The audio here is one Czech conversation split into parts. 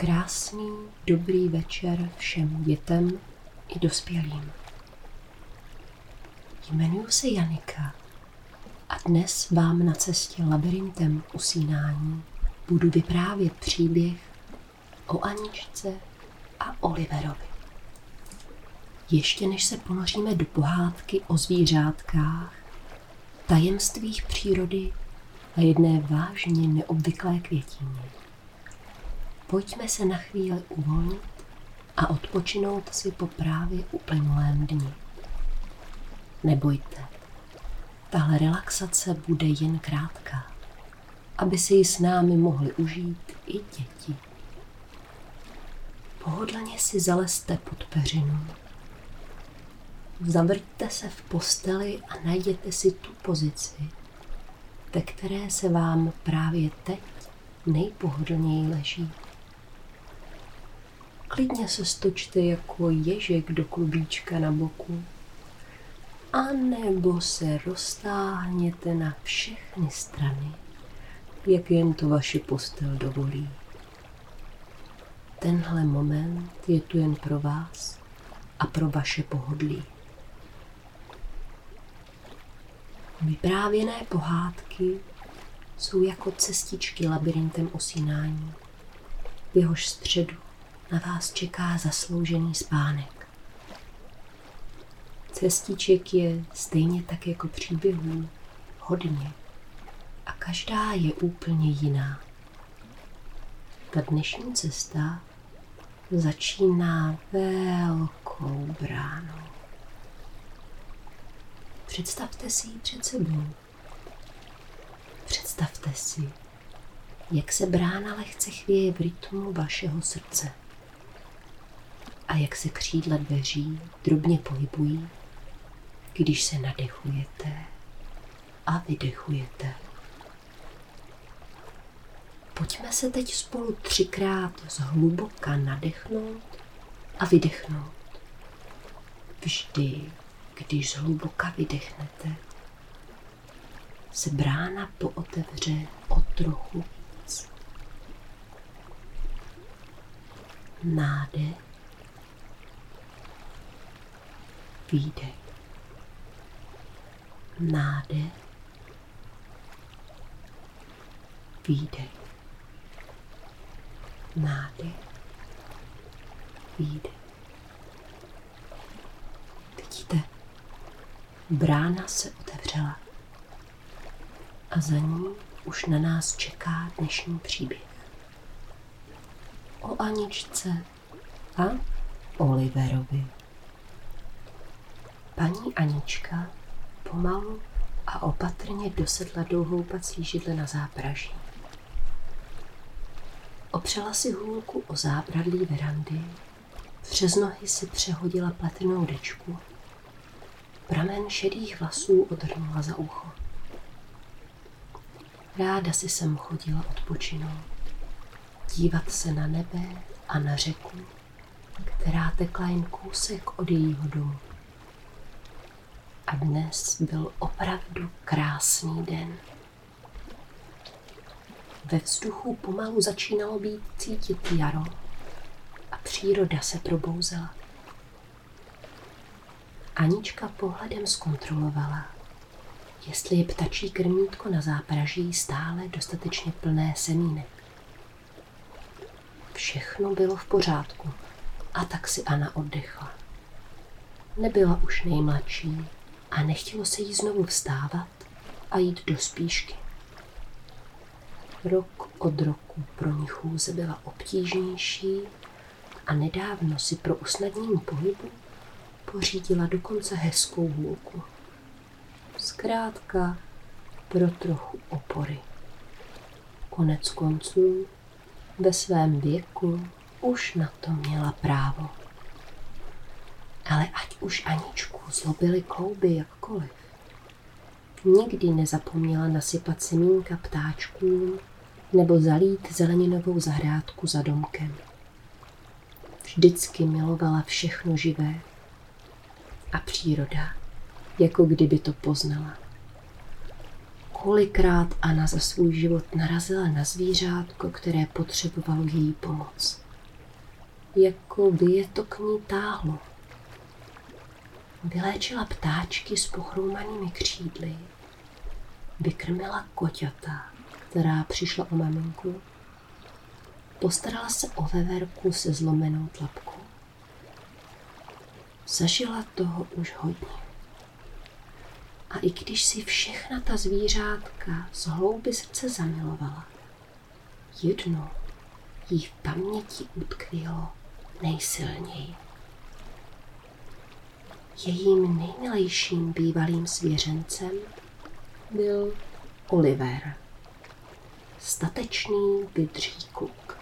Krásný, dobrý večer všem dětem i dospělým. Jmenuji se Janika a dnes vám na cestě labirintem usínání budu vyprávět příběh o Aničce a Oliverovi. Ještě než se ponoříme do pohádky o zvířátkách, tajemstvích přírody a jedné vážně neobvyklé květině, pojďme se na chvíli uvolnit a odpočinout si po právě uplynulém dni. Nebojte, tahle relaxace bude jen krátká, aby si ji s námi mohli užít i děti. Pohodlně si zalezte pod peřinu. Zavrťte se v posteli a najděte si tu pozici, ve které se vám právě teď nejpohodlněji leží. Klidně se stočte jako ježek do klubíčka na boku. A nebo se roztáhněte na všechny strany, jak jen to vaše postel dovolí. Tenhle moment je tu jen pro vás a pro vaše pohodlí. Vyprávěné pohádky jsou jako cestičky labirintem osínání. V jehož středu na vás čeká zasloužený spánek. Cestiček je stejně tak jako příběhů hodně a každá je úplně jiná. Ta dnešní cesta začíná velkou bránou. Představte si ji před sebou. Představte si, jak se brána lehce chvěje v rytmu vašeho srdce a jak se křídla dveří drobně pohybují, když se nadechujete a vydechujete. Pojďme se teď spolu třikrát zhluboka nadechnout a vydechnout. Vždy, když zhluboka vydechnete, se brána pootevře o trochu víc. Nádech výdech, nádech, výdech, nádech, výdech. Vidíte, brána se otevřela a za ní už na nás čeká dnešní příběh. O Aničce a Oliverovi. Paní Anička pomalu a opatrně dosedla do hloupací židle na zápraží. Opřela si hůlku o zábradlí verandy, přes nohy si přehodila platinou dečku, pramen šedých vlasů odhrnula za ucho. Ráda si sem chodila odpočinout, dívat se na nebe a na řeku, která tekla jen kousek od jejího domu. A dnes byl opravdu krásný den. Ve vzduchu pomalu začínalo být cítit jaro a příroda se probouzela. Anička pohledem zkontrolovala, jestli je ptačí krmítko na zápraží stále dostatečně plné semínek. Všechno bylo v pořádku a tak si Anna oddechla. Nebyla už nejmladší, a nechtělo se jí znovu vstávat a jít do spíšky. Rok od roku pro ní chůze byla obtížnější a nedávno si pro usnadnění pohybu pořídila dokonce hezkou hůlku. Zkrátka pro trochu opory. Konec konců ve svém věku už na to měla právo. Ale ať už Aničku zlobily klouby jakkoliv, nikdy nezapomněla nasypat semínka ptáčkům nebo zalít zeleninovou zahrádku za domkem. Vždycky milovala všechno živé a příroda, jako kdyby to poznala. Kolikrát Anna za svůj život narazila na zvířátko, které potřebovalo její pomoc. jako by je to k ní táhlo. Vyléčila ptáčky s pochroumanými křídly, vykrmila koťata, která přišla o maminku, postarala se o veverku se zlomenou tlapkou. Zažila toho už hodně. A i když si všechna ta zvířátka z hlouby srdce zamilovala, jedno jí v paměti utkvělo nejsilněji. Jejím nejmilejším bývalým svěřencem byl Oliver, statečný vydří kluk.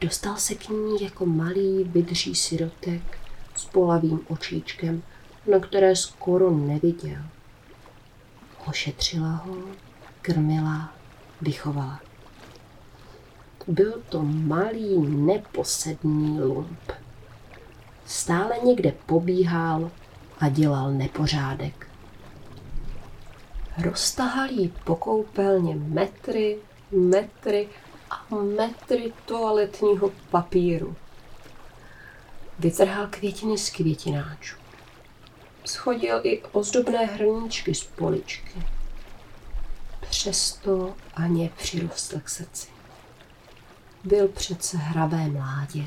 Dostal se k ní jako malý vydří sirotek s polavým očíčkem, na které skoro neviděl. Ošetřila ho, krmila, vychovala. Byl to malý neposedný lump. Stále někde pobíhal a dělal nepořádek. Roztahal jí po koupelně metry, metry a metry toaletního papíru. Vytrhal květiny z květináčů. Schodil i ozdobné hrníčky z poličky. Přesto Aně přirostl k srdci. Byl přece hravé mládě.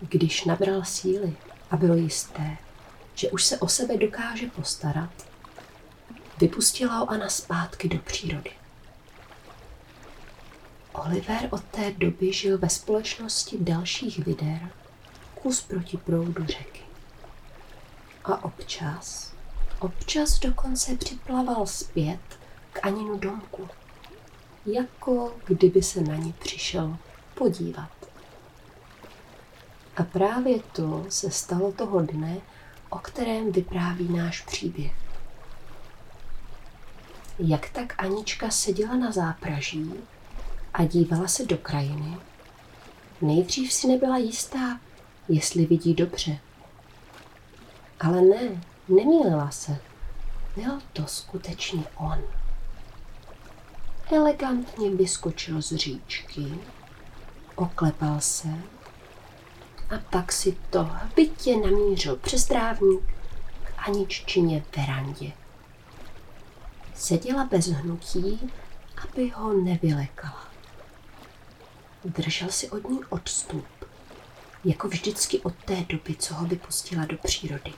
Když nabral síly a bylo jisté, že už se o sebe dokáže postarat, vypustila ho Anna zpátky do přírody. Oliver od té doby žil ve společnosti dalších vider kus proti proudu řeky. A občas, občas dokonce připlaval zpět k Aninu domku, jako kdyby se na ní přišel podívat. A právě to se stalo toho dne, o kterém vypráví náš příběh. Jak tak Anička seděla na zápraží a dívala se do krajiny, nejdřív si nebyla jistá, jestli vidí dobře. Ale ne, nemýlila se. Byl to skutečně on. Elegantně vyskočil z říčky, oklepal se a pak si to hbitě namířil přes trávník k Aniččině verandě. Seděla bez hnutí, aby ho nevylekala. Držel si od ní odstup, jako vždycky od té doby, co ho vypustila do přírody.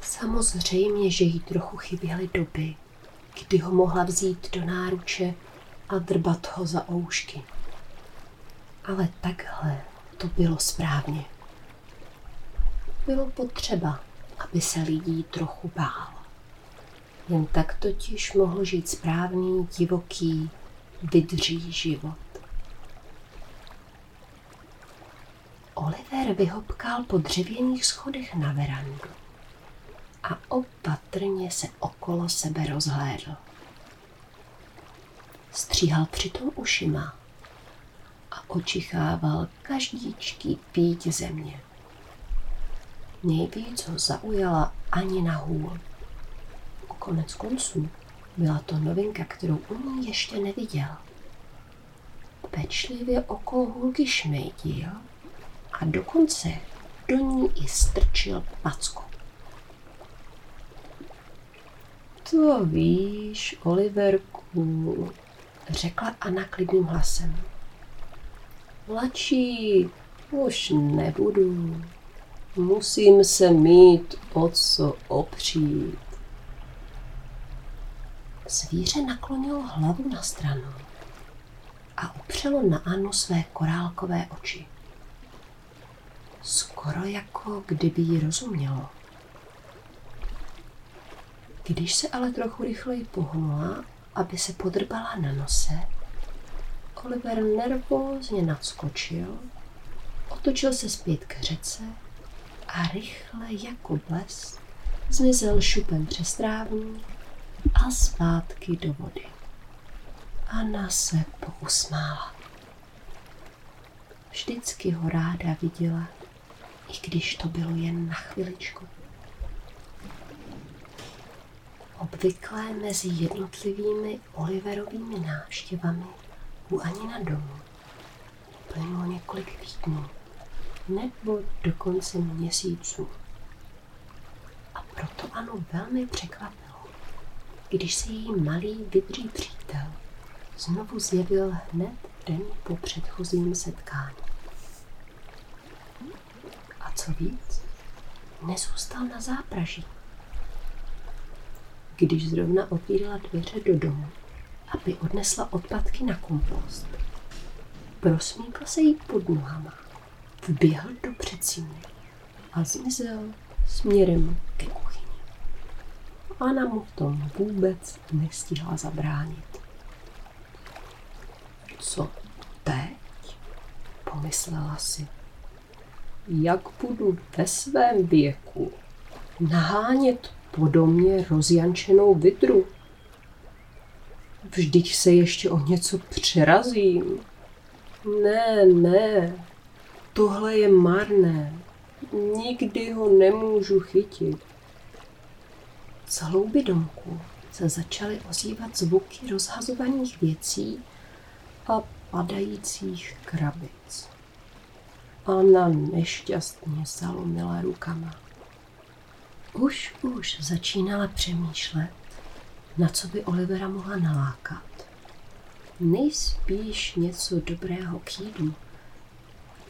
Samozřejmě, že jí trochu chyběly doby, kdy ho mohla vzít do náruče a drbat ho za oušky. Ale takhle to bylo správně. Bylo potřeba, aby se lidí trochu bál. Jen tak totiž mohl žít správný, divoký, vydří život. Oliver vyhopkal po dřevěných schodech na verandu a opatrně se okolo sebe rozhlédl. Stříhal přitom ušima očichával každíčký píť země. Nejvíc ho zaujala ani na hůl. Konec konců byla to novinka, kterou u ní ještě neviděl. Pečlivě okolo hůlky šmejdil a dokonce do ní i strčil packu. To víš, Oliverku, řekla Anna klidným hlasem. Mladší, už nebudu. Musím se mít o co opřít. Zvíře naklonilo hlavu na stranu a opřelo na Anu své korálkové oči. Skoro jako kdyby jí rozumělo. Když se ale trochu rychleji pohnula, aby se podrbala na nose, Oliver nervózně nadskočil, otočil se zpět k řece a rychle jako blesk zmizel šupem přes trávník a zpátky do vody. Anna se pousmála. Vždycky ho ráda viděla, i když to bylo jen na chviličku. Obvykle mezi jednotlivými Oliverovými návštěvami u Anina domu plynulo několik týdnů nebo dokonce měsíců. A proto Anu velmi překvapilo, když se její malý vydří přítel znovu zjevil hned den po předchozím setkání. A co víc, nezůstal na zápraží. Když zrovna otvírala dveře do domu, aby odnesla odpadky na kompost, prosmíkl se jí pod nohama, vběhl do předsíně a zmizel směrem ke kuchyni. Ana mu v tom vůbec nestihla zabránit. Co teď? Pomyslela si. Jak budu ve svém věku nahánět po domě rozjančenou vidru? Vždyť se ještě o něco přerazím. Ne, ne, tohle je marné. Nikdy ho nemůžu chytit. Z hlouby domku se začaly ozývat zvuky rozhazovaných věcí a padajících krabic. Anna nešťastně zalomila rukama. Už, už začínala přemýšlet, na co by Olivera mohla nalákat. Nejspíš něco dobrého k jídlu,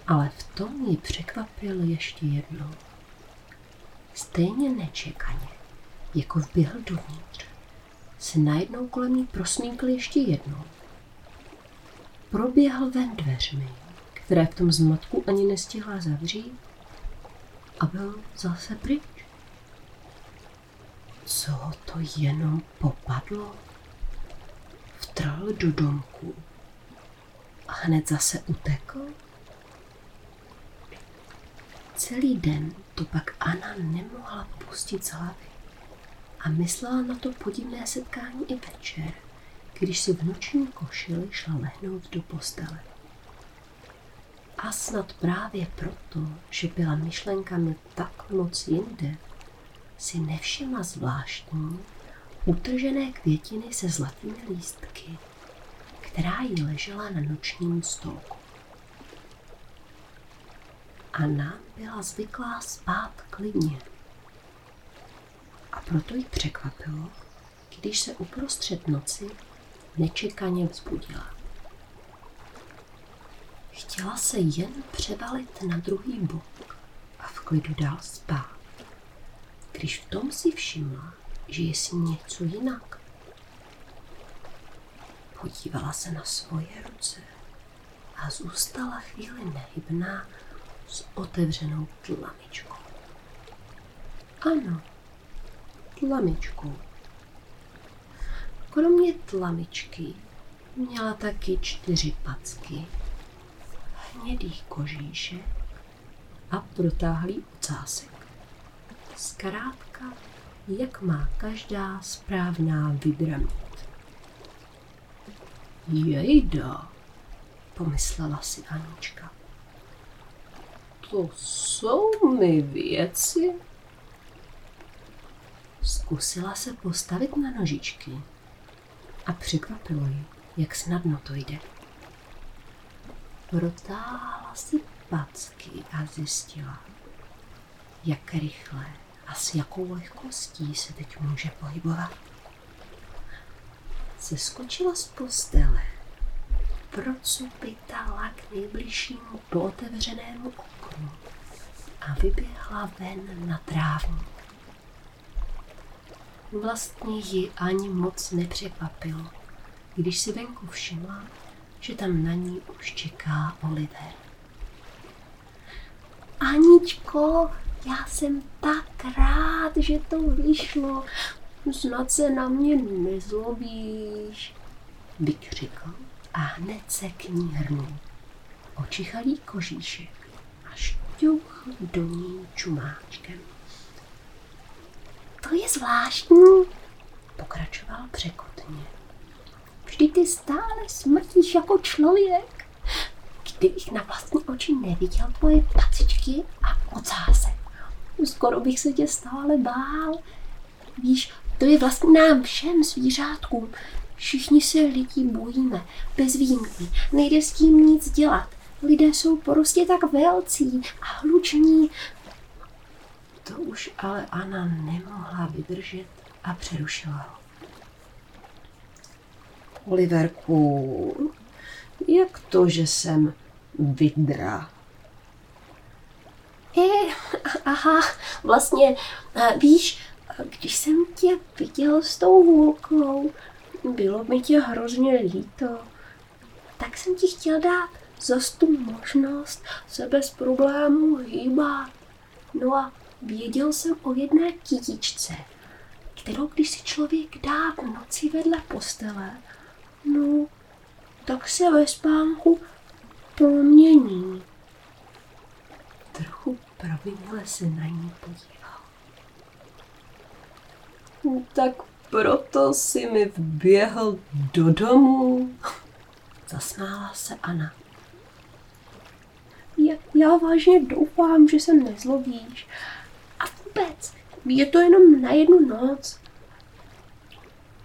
ale v tom ji překvapil ještě jednou. Stejně nečekaně, jako vběhl dovnitř, se najednou kolem ní prosmíkl ještě jednou. Proběhl ven dveřmi, které v tom zmatku ani nestihla zavřít a byl zase pryč. Co ho to jenom popadlo? Vtrhl do domku a hned zase utekl? Celý den to pak Anna nemohla pustit z hlavy a myslela na to podivné setkání i večer, když si v noční košili šla lehnout do postele. A snad právě proto, že byla myšlenkami tak moc jinde, si nevšimla zvláštní, utržené květiny se zlatými lístky, která jí ležela na nočním stolku. Anna byla zvyklá spát klidně. A proto jí překvapilo, když se uprostřed noci nečekaně vzbudila. Chtěla se jen převalit na druhý bok a v klidu dál spát, když v tom si všimla, že je si něco jinak. Podívala se na svoje ruce a zůstala chvíli nehybná s otevřenou tlamičkou. Ano, tlamičkou. Kromě tlamičky měla taky čtyři packy, hnědý kožíšek a protáhlý ocásek. Zkrátka, jak má každá správná vidra mít. Jejda, pomyslela si Anička to jsou mi věci. Zkusila se postavit na nožičky a překvapilo ji, jak snadno to jde. Protáhla si packy a zjistila, jak rychle a s jakou lehkostí se teď může pohybovat. Zeskočila z postele procupitala k nejbližšímu pootevřenému oknu a vyběhla ven na trávník. Vlastně ji ani moc nepřekvapilo, když si venku všimla, že tam na ní už čeká Oliver. Aničko, já jsem tak rád, že to vyšlo. Snad se na mě nezlobíš, vykřikl a hned se k ní hrnul. Očichalý kožíšek a šťuchl do ní čumáčkem. To je zvláštní, pokračoval překotně. Vždy ty stále smrtíš jako člověk. Kdybych na vlastní oči neviděl tvoje pacičky a ocásek, skoro bych se tě stále bál. Víš, To je vlastně nám všem zvířátkům. Všichni se lidí bojíme, bez výjimky. Nejde s tím nic dělat. Lidé jsou prostě tak velcí a hluční. To už ale Anna nemohla vydržet a přerušila ho. Oliverku, jak to, že jsem vydra? E, aha, vlastně, víš, když jsem tě viděl s tou hůlkou, bylo mi tě hrozně líto, tak jsem ti chtěl dát zas tu možnost se bez problémů hýbat. No a věděl jsem o jedné kytičce, kterou když si člověk dá v noci vedle postele, no, tak se ve spánku promění. Trochu provinile se na ní podíval. Tak proto si mi vběhl do domu. Zasmála se Anna. Já, já vážně doufám, že se nezlobíš. A vůbec, je to jenom na jednu noc.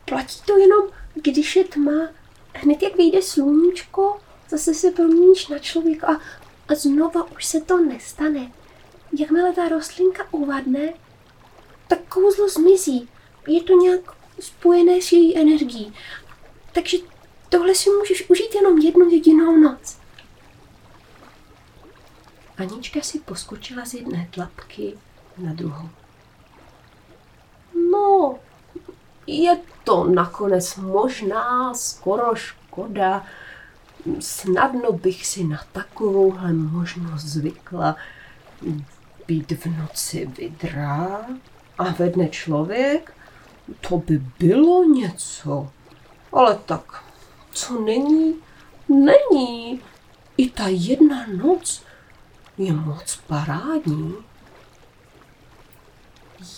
Platí to jenom, když je tma. Hned jak vyjde sluníčko, zase se proměníš na člověka a, a znova už se to nestane. Jakmile ta rostlinka uvadne, tak kouzlo zmizí. Je to nějak spojené s její energií. Takže tohle si můžeš užít jenom jednu jedinou noc. Anička si poskočila z jedné tlapky na druhou. No, je to nakonec možná skoro škoda. Snadno bych si na takovouhle možnost zvykla být v noci vydrá a ve dne člověk. To by bylo něco. Ale tak, co není, není. I ta jedna noc je moc parádní.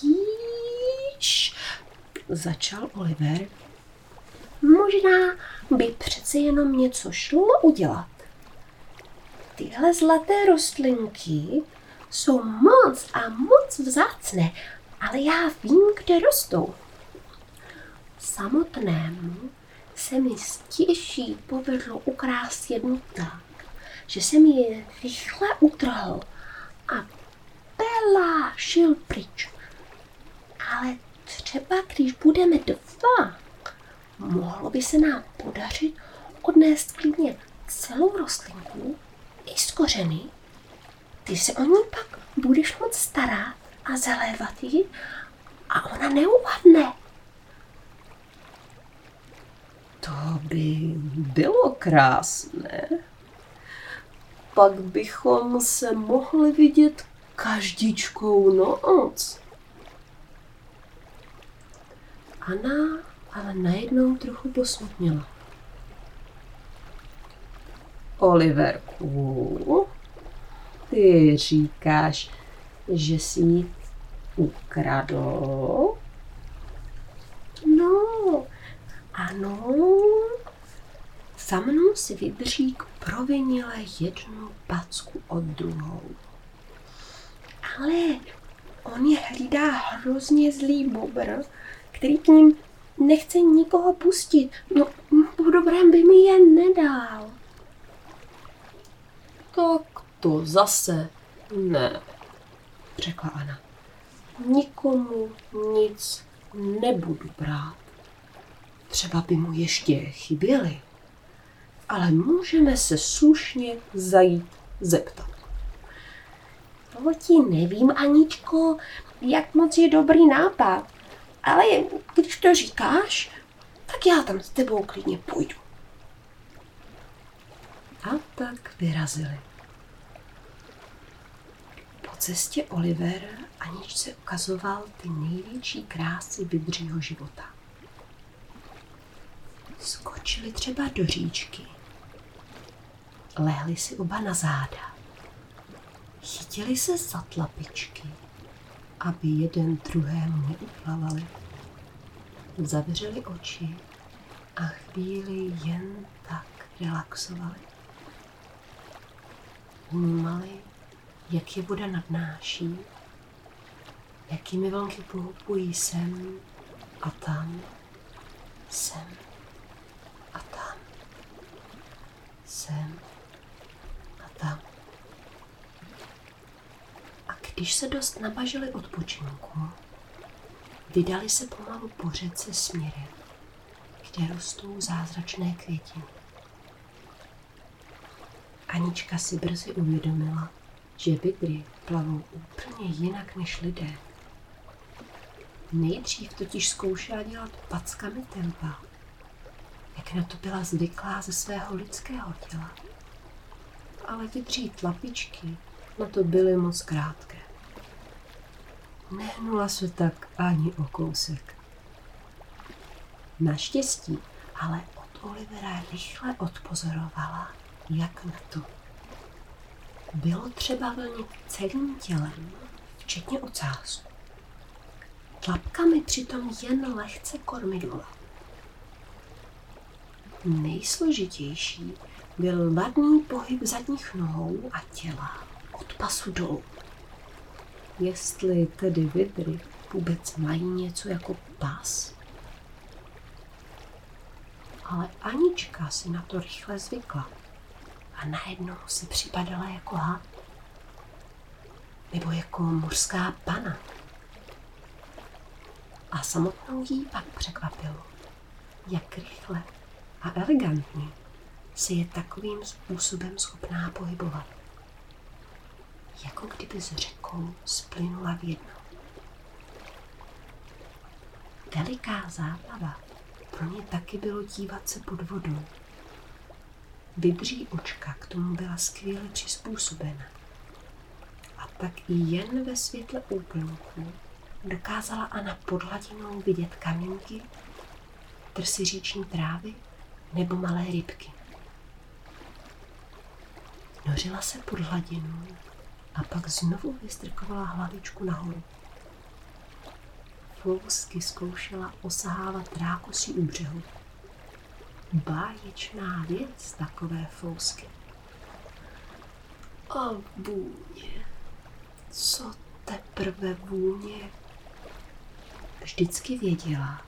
Jíž, začal Oliver. Možná by přece jenom něco šlo udělat. Tyhle zlaté rostlinky jsou moc a moc vzácné, ale já vím, kde rostou. Samotnému se mi stěží povedlo ukrást jednu tak, že jsem ji rychle utrhl a Bela šel pryč. Ale třeba když budeme dva, mohlo by se nám podařit odnést klidně celou rostlinku i z kořeny. Ty se o ní pak budeš moc starat a zalévat ji a ona neuvadne. To by bylo krásné pak bychom se mohli vidět každičkou noc. Anna ale najednou trochu posmutněla. Oliverku, ty říkáš, že jsi ji ukradl? No, ano, za mnou si vybřík provinile jednu packu od druhou. Ale on je hlídá hrozně zlý bobr, který k ním nechce nikoho pustit. No, po dobrém by mi je nedal. Tak to zase ne, řekla Ana. Nikomu nic nebudu brát. Třeba by mu ještě chyběly ale můžeme se slušně zajít zeptat. To ti nevím, Aničko, jak moc je dobrý nápad, ale když to říkáš, tak já tam s tebou klidně půjdu. A tak vyrazili. Po cestě Oliver Aničce ukazoval ty největší krásy bydřího života. Skočili třeba do říčky Lehli si oba na záda. Chytili se za tlapičky, aby jeden druhému neuplavali. Zavřeli oči a chvíli jen tak relaxovali. Vnímali, jak je voda nadnáší, jakými vlnky pohupují sem a tam, sem a tam, sem a tam. Když se dost nabažili odpočinku, vydali se pomalu po řece směrem, kde rostou zázračné květiny. Anička si brzy uvědomila, že vidry plavou úplně jinak než lidé. Nejdřív totiž zkoušela dělat packami tempa, jak na to byla zvyklá ze svého lidského těla. Ale vydří tlapičky na to byly moc krátké. Nehnula se tak ani o kousek. Naštěstí ale od Olivera rychle odpozorovala, jak na to. Bylo třeba vlnit celým tělem, včetně ocásu. Tlapkami přitom jen lehce kormidlovat. Nejsložitější byl ladný pohyb zadních nohou a těla od pasu dolů. Jestli tedy vidry vůbec mají něco jako pas? Ale Anička si na to rychle zvykla a najednou si připadala jako had. Nebo jako mořská pana. A samotnou jí pak překvapilo, jak rychle a elegantně si je takovým způsobem schopná pohybovat. Jako kdyby s řekou splynula v jedno. Veliká zábava pro ně taky bylo dívat se pod vodou Vydří očka k tomu byla skvěle přizpůsobena. A tak i jen ve světle úplňku dokázala Anna pod hladinou vidět kamínky, trsy říční trávy nebo malé rybky. Nořila se pod hladinu a pak znovu vystrkovala hlavičku nahoru. Fousky zkoušela osahávat rákosí u břehu báječná věc, takové fousky. A vůně, co teprve vůně. Vždycky věděla,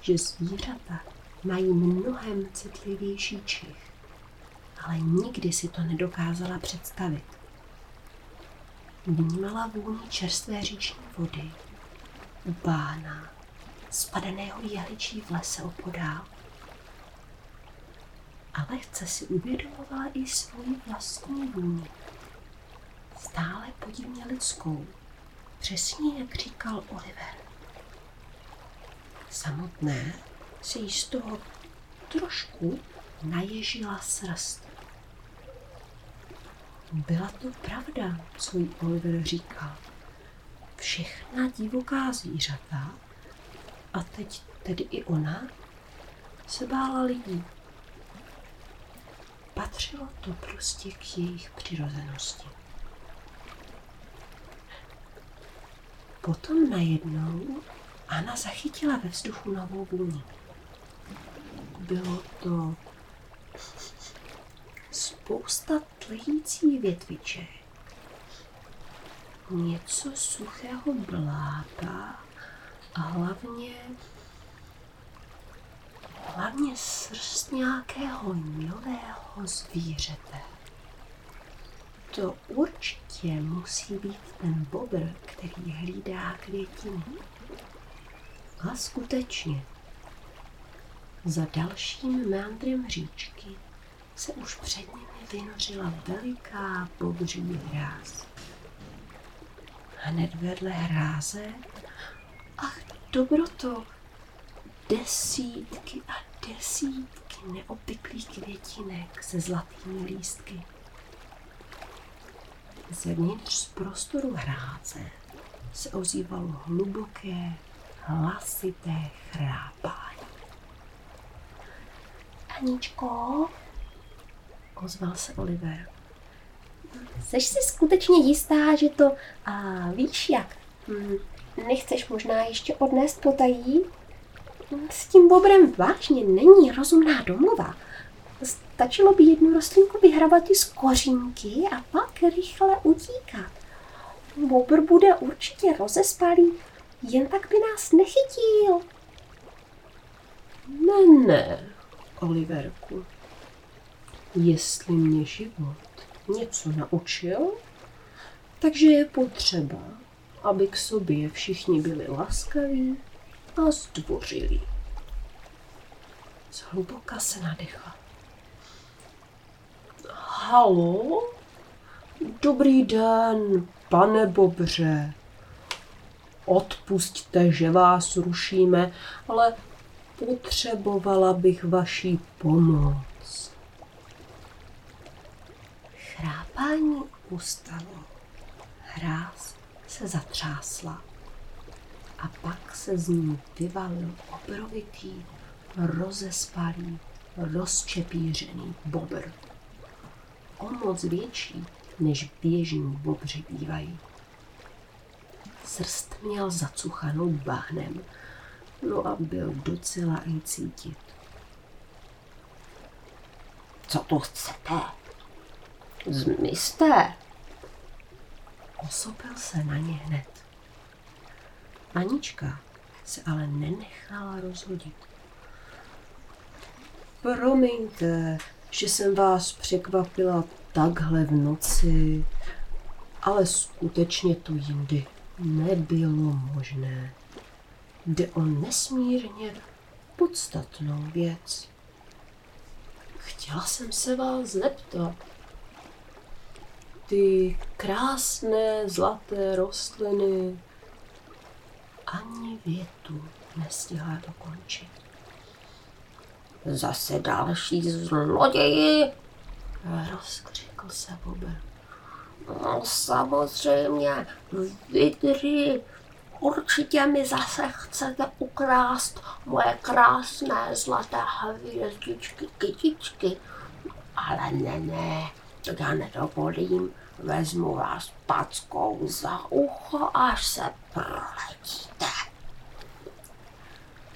že zvířata mají mnohem citlivější čich, ale nikdy si to nedokázala představit. Vnímala vůni čerstvé říční vody, u bána, spadaného jehličí v lese opodál a lehce si uvědomovala i svoji vlastní vůni. Stále podivně lidskou, přesně jak říkal Oliver. Samotné se z toho trošku naježila srst. Byla to pravda, co jí Oliver říkal. Všechna divoká zvířata, a teď tedy i ona, se bála lidí. Patřilo to prostě k jejich přirozenosti. Potom najednou Anna zachytila ve vzduchu novou vůni. Bylo to spousta tlející větviček, něco suchého bláta a hlavně hlavně srst nějakého nového zvířete. To určitě musí být ten bobr, který hlídá květiny. A skutečně, za dalším meandrem říčky se už před nimi vynořila veliká bobří hráz. Hned vedle hráze, ach dobroto, desítky a desítky neobvyklých květinek se zlatými lístky. Zevnitř z prostoru hráce se ozývalo hluboké, hlasité chrápání. Aničko, ozval se Oliver. Jsi si skutečně jistá, že to... A víš jak? Hm, nechceš možná ještě odnést potají? S tím bobrem vážně není rozumná domluva. Stačilo by jednu rostlinku vyhrabat z kořínky a pak rychle utíkat. Bobr bude určitě rozespalý, jen tak by nás nechytil. Ne, ne, Oliverku. Jestli mě život něco naučil, takže je potřeba, aby k sobě všichni byli laskaví a zdvořilí. Zhluboka se nadechla. Halo? Dobrý den, pane Bobře. Odpusťte, že vás rušíme, ale potřebovala bych vaší pomoc. Chrápání ustalo. Hráz se zatřásla a pak se z ní vyvalil obrovitý, rozespalý, rozčepířený bobr. O moc větší, než běžní bobři bývají. Srst měl zacuchanou bahnem, no a byl docela i cítit. Co tu chcete? Zmizte! Osopil se na ně hned. Anička se ale nenechala rozhodit. Promiňte, že jsem vás překvapila takhle v noci, ale skutečně to jindy nebylo možné. Jde o nesmírně podstatnou věc. Chtěla jsem se vás zeptat. Ty krásné zlaté rostliny ani větu nestihla dokončit. Zase další zloději, rozkřikl se Bobr. No, samozřejmě, vydry, určitě mi zase chcete ukrást moje krásné zlaté hvězdičky, kytičky. Ale ne, ne, to já nedovolím. Vezmu vás packou za ucho, až se proletíte.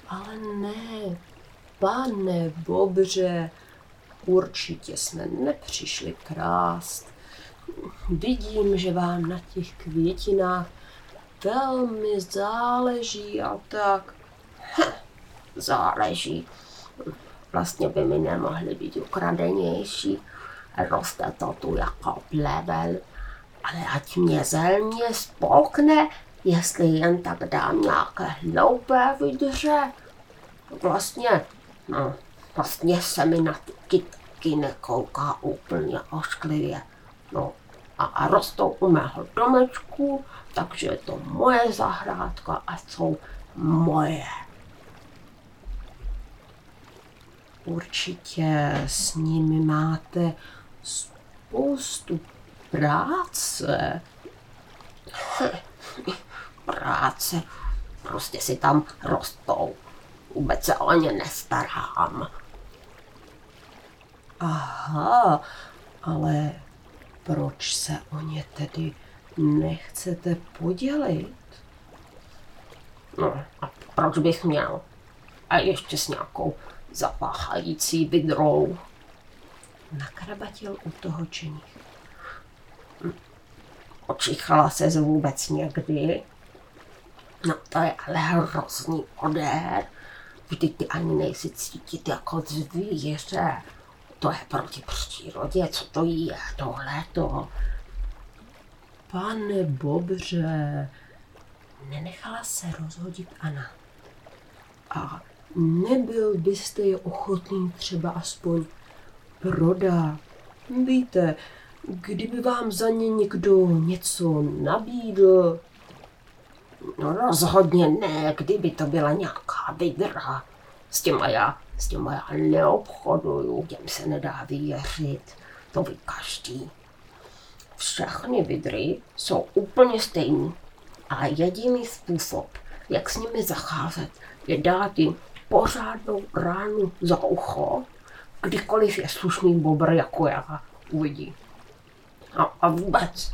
Ale ne, pane Bobře, určitě jsme nepřišli krást. Vidím, že vám na těch květinách velmi záleží a tak. Hm, záleží. Vlastně by mi nemohli být ukradenější. Roste to tu jako plevel. Ale ať mě zelmě spolkne, jestli jen tak dám nějaké hloupé vydře. Vlastně, no, vlastně se mi na ty kytky nekouká úplně ošklivě. No, a, a rostou u mého domečku, takže je to moje zahrádka a jsou moje. Určitě s nimi máte spoustu práce. práce. Prostě si tam rostou. Vůbec se o ně nestarám. Aha, ale proč se o ně tedy nechcete podělit? No a proč bych měl? A ještě s nějakou zapáchající vidrou. Nakrabatil u toho čenich. Hm. Očichala se vůbec někdy? No to je ale hrozný odér. Vždyť ty ani nejsi cítit jako zvíře. To je proti přírodě, co to je tohleto? Pane Bobře, nenechala se rozhodit Anna. A nebyl byste je ochotný třeba aspoň prodat? Víte, kdyby vám za ně někdo něco nabídl, No rozhodně ne, kdyby to byla nějaká vidra. S těma já, s těma já neobchoduju, těm se nedá věřit. To ví každý. Všechny vidry jsou úplně stejný. A jediný způsob, jak s nimi zacházet, je dát jim pořádnou ránu za ucho, kdykoliv je slušný bobr jako já uvidí. A, a vůbec,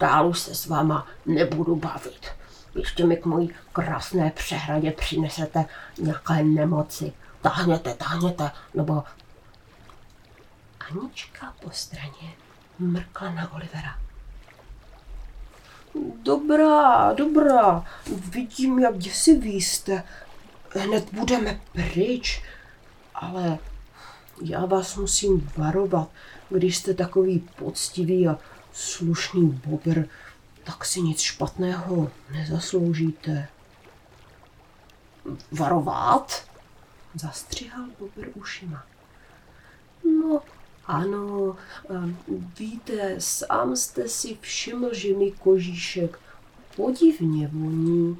dál už se s váma nebudu bavit ještě mi k mojí krásné přehradě přinesete nějaké nemoci. Táhněte, táhněte, nebo... Anička po straně mrkla na Olivera. Dobrá, dobrá, vidím, jak děsivý jste. hned budeme pryč, ale já vás musím varovat, když jste takový poctivý a slušný bobr, tak si nic špatného nezasloužíte. Varovat? Zastřihal bobr ušima. No, ano, víte, sám jste si všiml, že mi kožíšek podivně voní.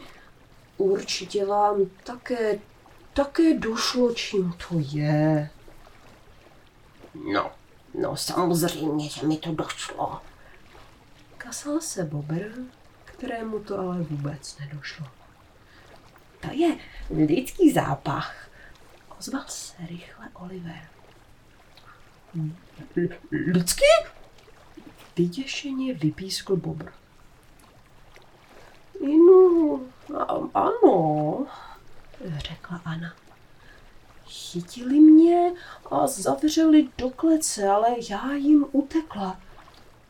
Určitě vám také, také došlo, čím to je. No, no samozřejmě, že mi to došlo. Kasal se Bobr, kterému to ale vůbec nedošlo. To je lidský zápach, ozval se rychle Oliver. Lidský? Vyděšeně vypískl Bobr. No, ano, řekla Anna. Chytili mě a zavřeli do klece, ale já jim utekla.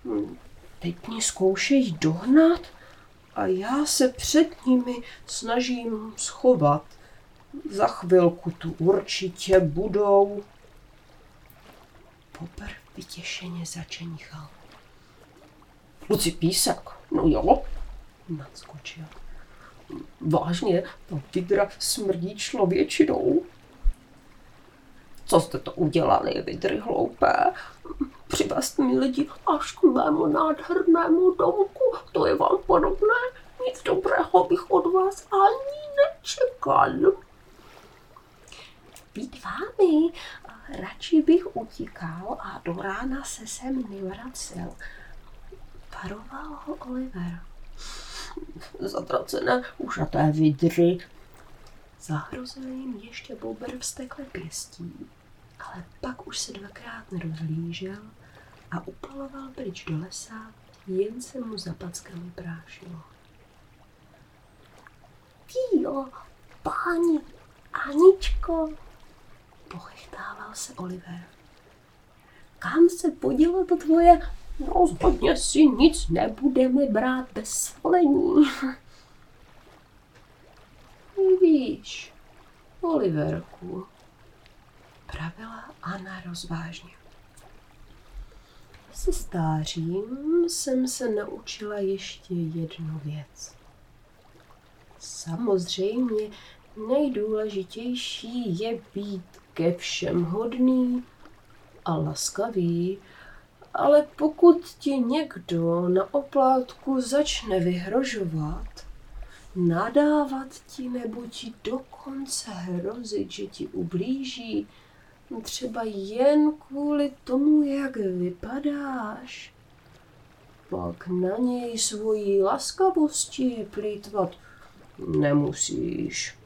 Hm, teď mě zkoušejí dohnat a já se před nimi snažím schovat. Za chvilku tu určitě budou. Popr vytěšeně začenichal. Luci písek, no jo, nadskočil. Vážně, ta vidra smrdí člověčinou. Co jste to udělali, vidry hloupé? Přivést mi lidi až k mému nádhernému domku, to je vám podobné? Nic dobrého bych od vás ani nečekal. Být vámi, radši bych utíkal a do rána se sem nevracel. Paroval ho Oliver. Zatracené ušaté vidry. Zahrozil jim ještě bobr vstekle pěstí ale pak už se dvakrát nerozhlížel a upaloval pryč do lesa, jen se mu za packami prášilo. Tíjo, páni, Aničko, pochechtával se Oliver. Kam se podělo to tvoje? Rozhodně si nic nebudeme brát bez svolení. Víš, Oliverku, pravila Anna rozvážně. Se stářím jsem se naučila ještě jednu věc. Samozřejmě nejdůležitější je být ke všem hodný a laskavý, ale pokud ti někdo na oplátku začne vyhrožovat, nadávat ti nebo ti dokonce hrozit, že ti ublíží, třeba jen kvůli tomu, jak vypadáš. Pak na něj svojí laskavosti plítvat nemusíš.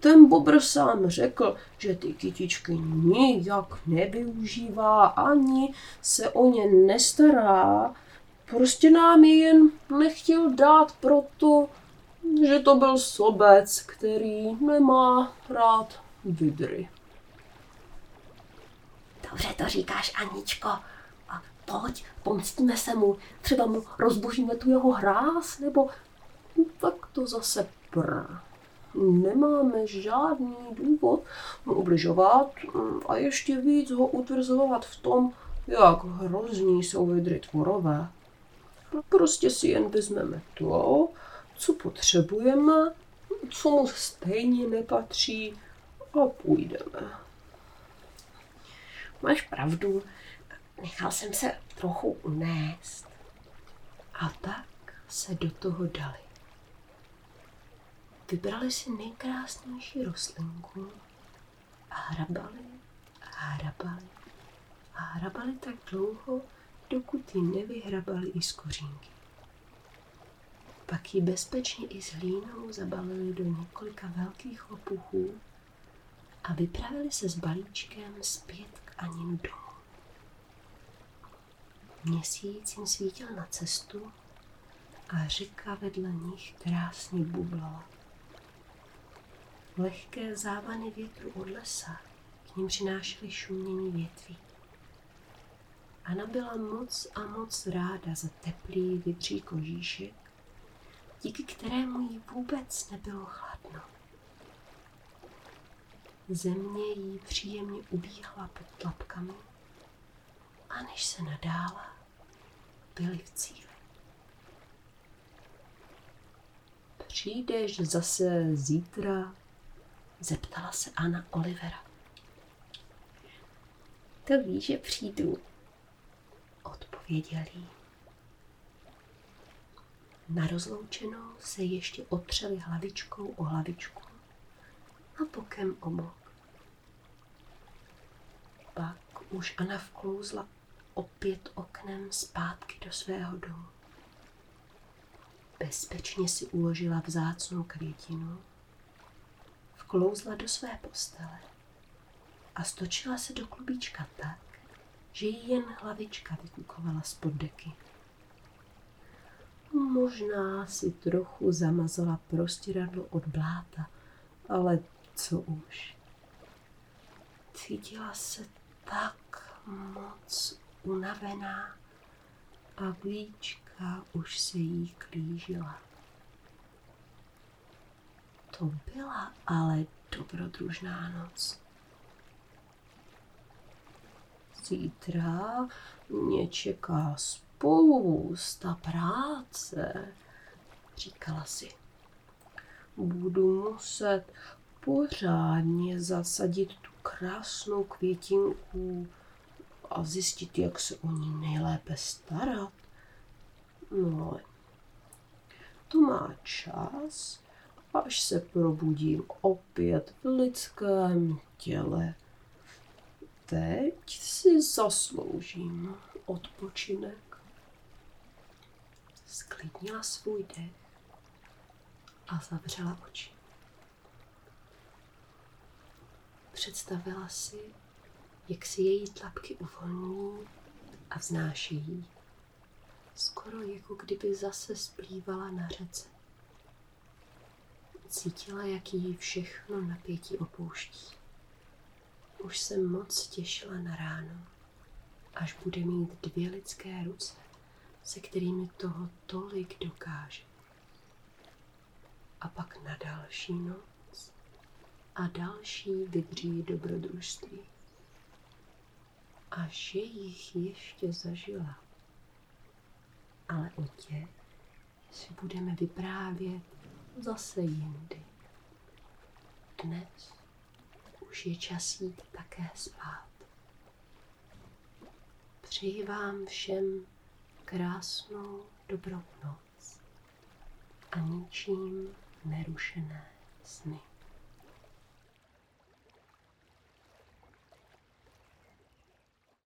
Ten bobr sám řekl, že ty kytičky nijak nevyužívá, ani se o ně nestará. Prostě nám je jen nechtěl dát proto, že to byl sobec, který nemá rád vidry. Dobře to říkáš, Aničko. A pojď, pomstíme se mu. Třeba mu rozbožíme tu jeho hráz, nebo... Tak to zase pr. Nemáme žádný důvod mu ubližovat a ještě víc ho utvrzovat v tom, jak hrozní jsou vidry tvorové. Prostě si jen vezmeme to, co potřebujeme, co mu stejně nepatří a půjdeme. Máš pravdu, nechal jsem se trochu unést. A tak se do toho dali. Vybrali si nejkrásnější rostlinku a hrabali a hrabali a hrabali tak dlouho, dokud ji nevyhrabali i z kořínky. Pak ji bezpečně i s hlínou zabalili do několika velkých lopuchů a vypravili se s balíčkem zpět Anin domů. Měsíc jim svítil na cestu a řeka vedle nich krásně bublala. Lehké závany větru od lesa k ním přinášely šumění větví. Ana byla moc a moc ráda za teplý vydří kožíšek, díky kterému jí vůbec nebylo chladno. Země jí příjemně ubíhala pod tlapkami a než se nadála, byli v cíli. Přijdeš zase zítra? Zeptala se Anna Olivera. To ví, že přijdu. Odpověděl jí. Na rozloučenou se ještě otřeli hlavičkou o hlavičku a bokem o bok. Pak už Anna vklouzla opět oknem zpátky do svého domu. Bezpečně si uložila vzácnou květinu, vklouzla do své postele a stočila se do klubíčka tak, že jí jen hlavička vykukovala spod deky. Možná si trochu zamazala prostěradlo od bláta, ale co už. Cítila se tak moc unavená a víčka už se jí klížila. To byla ale dobrodružná noc. Zítra mě čeká spousta práce, říkala si. Budu muset pořádně zasadit tu krásnou květinku a zjistit, jak se o ní nejlépe starat. No to má čas, až se probudím opět v lidském těle. Teď si zasloužím odpočinek. Sklidnila svůj dech a zavřela oči. Představila si, jak si její tlapky uvolňují a vznášejí. Skoro jako kdyby zase splývala na řece. Cítila, jak jí všechno napětí opouští. Už se moc těšila na ráno, až bude mít dvě lidské ruce, se kterými toho tolik dokáže. A pak na další noc a další vydří dobrodružství. A že jich ještě zažila. Ale o těch si budeme vyprávět zase jindy. Dnes už je čas jít také spát. Přeji vám všem krásnou dobrou noc a ničím nerušené sny.